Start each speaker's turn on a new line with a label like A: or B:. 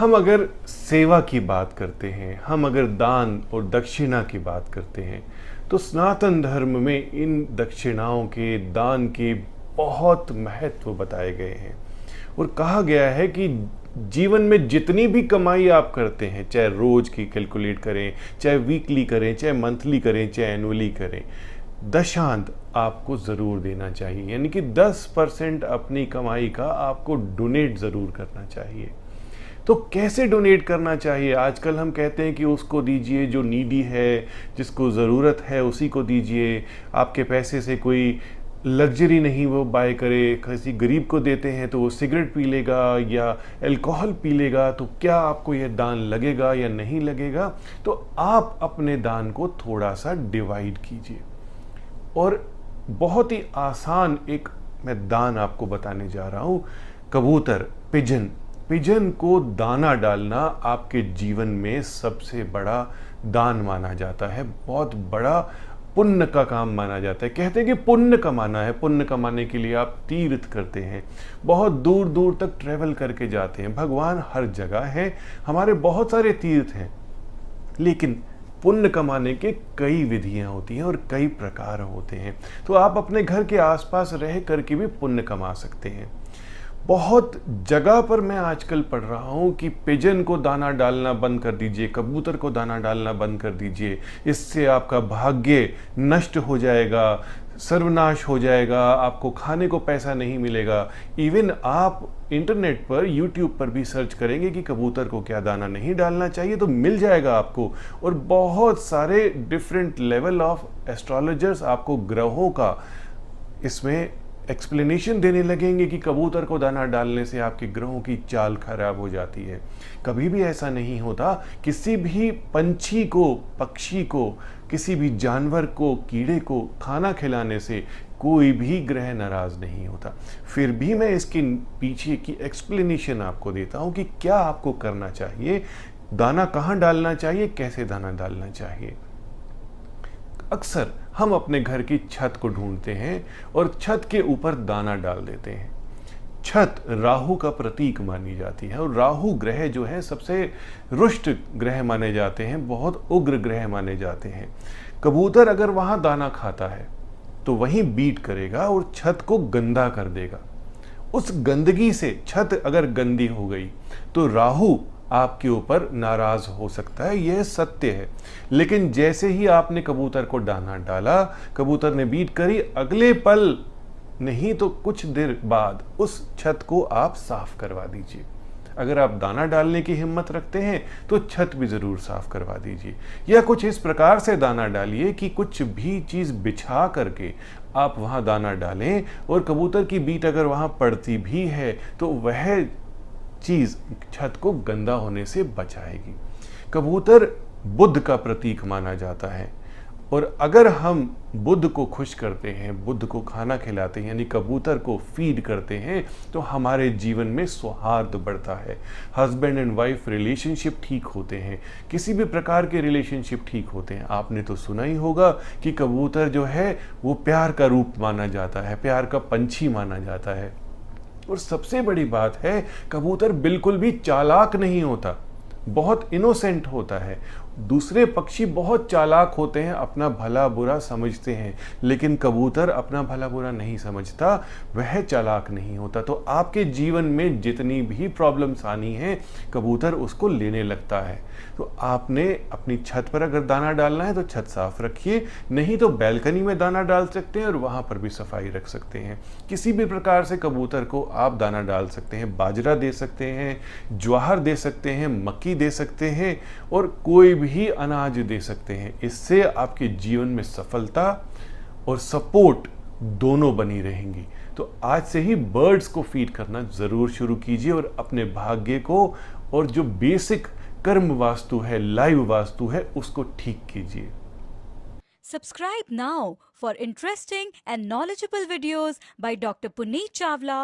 A: हम अगर सेवा की बात करते हैं, हम अगर दान और दक्षिणा की बात करते हैं तो सनातन धर्म में इन दक्षिणाओं के, दान के बहुत महत्व बताए गए हैं। और कहा गया है कि जीवन में जितनी भी कमाई आप करते हैं, चाहे रोज की कैलकुलेट करें, चाहे वीकली करें, चाहे मंथली करें, चाहे एनुअली करें, दशांत आपको ज़रूर देना चाहिए। यानी कि 10 परसेंट अपनी कमाई का आपको डोनेट ज़रूर करना चाहिए। तो कैसे डोनेट करना चाहिए? आजकल हम कहते हैं कि उसको दीजिए जो नीडी है, जिसको ज़रूरत है, उसी को दीजिए। आपके पैसे से कोई लग्जरी नहीं वो बाय करे। किसी गरीब को देते हैं तो वो सिगरेट पी लेगा या अल्कोहल पी लेगा तो क्या आपको यह दान लगेगा या नहीं लगेगा? तो आप अपने दान को थोड़ा सा डिवाइड कीजिए। और बहुत ही आसान एक मैं दान आपको बताने जा रहा हूँ। कबूतर, पिजन। पिजन को दाना डालना आपके जीवन में सबसे बड़ा दान माना जाता है, बहुत बड़ा पुण्य का काम माना जाता है। कहते हैं कि पुण्य कमाना है। पुण्य कमाने के लिए आप तीर्थ करते हैं, बहुत दूर दूर तक ट्रेवल करके जाते हैं। भगवान हर जगह है, हमारे बहुत सारे तीर्थ हैं, लेकिन पुण्य कमाने के कई विधियाँ होती हैं और कई प्रकार होते हैं। तो आप अपने घर के आसपास रह करके भी पुण्य कमा सकते हैं। बहुत जगह पर मैं आजकल पढ़ रहा हूँ कि पिजन को दाना डालना बंद कर दीजिए, कबूतर को दाना डालना बंद कर दीजिए, इससे आपका भाग्य नष्ट हो जाएगा, सर्वनाश हो जाएगा, आपको खाने को पैसा नहीं मिलेगा। इवन आप इंटरनेट पर यूट्यूब पर भी सर्च करेंगे कि कबूतर को क्या दाना नहीं डालना चाहिए तो मिल जाएगा आपको। और बहुत सारे डिफरेंट लेवल ऑफ़ एस्ट्रोलॉजर्स आपको ग्रहों का, इसमें एक्सप्लेनेशन देने लगेंगे कि कबूतर को दाना डालने से आपके ग्रहों की चाल खराब हो जाती है। कभी भी ऐसा नहीं होता, किसी भी पंछी को, पक्षी को, किसी भी जानवर को, कीड़े को खाना खिलाने से कोई भी ग्रह नाराज़ नहीं होता। फिर भी मैं इसके पीछे की एक्सप्लेनेशन आपको देता हूँ कि क्या आपको करना चाहिए, दाना कहाँ डालना चाहिए, कैसे दाना डालना चाहिए। अक्सर हम अपने घर की छत को ढूंढते हैं और छत के ऊपर दाना डाल देते हैं। छत राहु का प्रतीक मानी जाती है और राहु ग्रह जो है सबसे रुष्ट ग्रह माने जाते हैं, बहुत उग्र ग्रह माने जाते हैं। कबूतर अगर वहाँ दाना खाता है तो वहीं बीट करेगा और छत को गंदा कर देगा। उस गंदगी से छत अगर गंदी हो गई तो राहु आपके ऊपर नाराज़ हो सकता है, यह सत्य है। लेकिन जैसे ही आपने कबूतर को दाना डाला, कबूतर ने बीट करी, अगले पल नहीं तो कुछ देर बाद उस छत को आप साफ़ करवा दीजिए। अगर आप दाना डालने की हिम्मत रखते हैं तो छत भी ज़रूर साफ़ करवा दीजिए। या कुछ इस प्रकार से दाना डालिए कि कुछ भी चीज़ बिछा करके आप वहाँ दाना डालें और कबूतर की बीट अगर वहाँ पड़ती भी है तो वह चीज़ छत को गंदा होने से बचाएगी। कबूतर बुद्ध का प्रतीक माना जाता है। और अगर हम बुद्ध को खुश करते हैं, बुद्ध को खाना खिलाते हैं, यानी कबूतर को फ़ीड करते हैं तो हमारे जीवन में सौहार्द बढ़ता है। हस्बैंड एंड वाइफ रिलेशनशिप ठीक होते हैं। किसी भी प्रकार के रिलेशनशिप ठीक होते हैं। आपने तो सुना ही होगा कि कबूतर जो है, वो प्यार का रूप माना जाता है, प्यार का पंछी माना जाता है। और सबसे बड़ी बात है, कबूतर बिल्कुल भी चालाक नहीं होता। बहुत इनोसेंट होता है। दूसरे पक्षी बहुत चालाक होते हैं, अपना भला बुरा समझते हैं, लेकिन कबूतर अपना भला बुरा नहीं समझता, वह चालाक नहीं होता। तो आपके जीवन में जितनी भी प्रॉब्लम्स आनी हैं, कबूतर उसको लेने लगता है। तो आपने अपनी छत पर अगर दाना डालना है तो छत साफ़ रखिए, नहीं तो बैल्कनी में दाना डाल सकते हैं और वहाँ पर भी सफ़ाई रख सकते हैं। किसी भी प्रकार से कबूतर को आप दाना डाल सकते हैं, बाजरा दे सकते हैं ज्वाहर दे सकते हैं, मक्की दे सकते हैं, और कोई भी अनाज दे सकते हैं। इससे आपके जीवन में सफलता और सपोर्ट दोनों बनी रहेंगी। तो आज से ही बर्ड्स को फ़ीड करना ज़रूर शुरू कीजिए और अपने भाग्य को और जो बेसिक कर्म वास्तु है लाइव वास्तु है, उसको ठीक कीजिए।
B: Subscribe now for interesting and knowledgeable videos by Dr. Puneet Chawla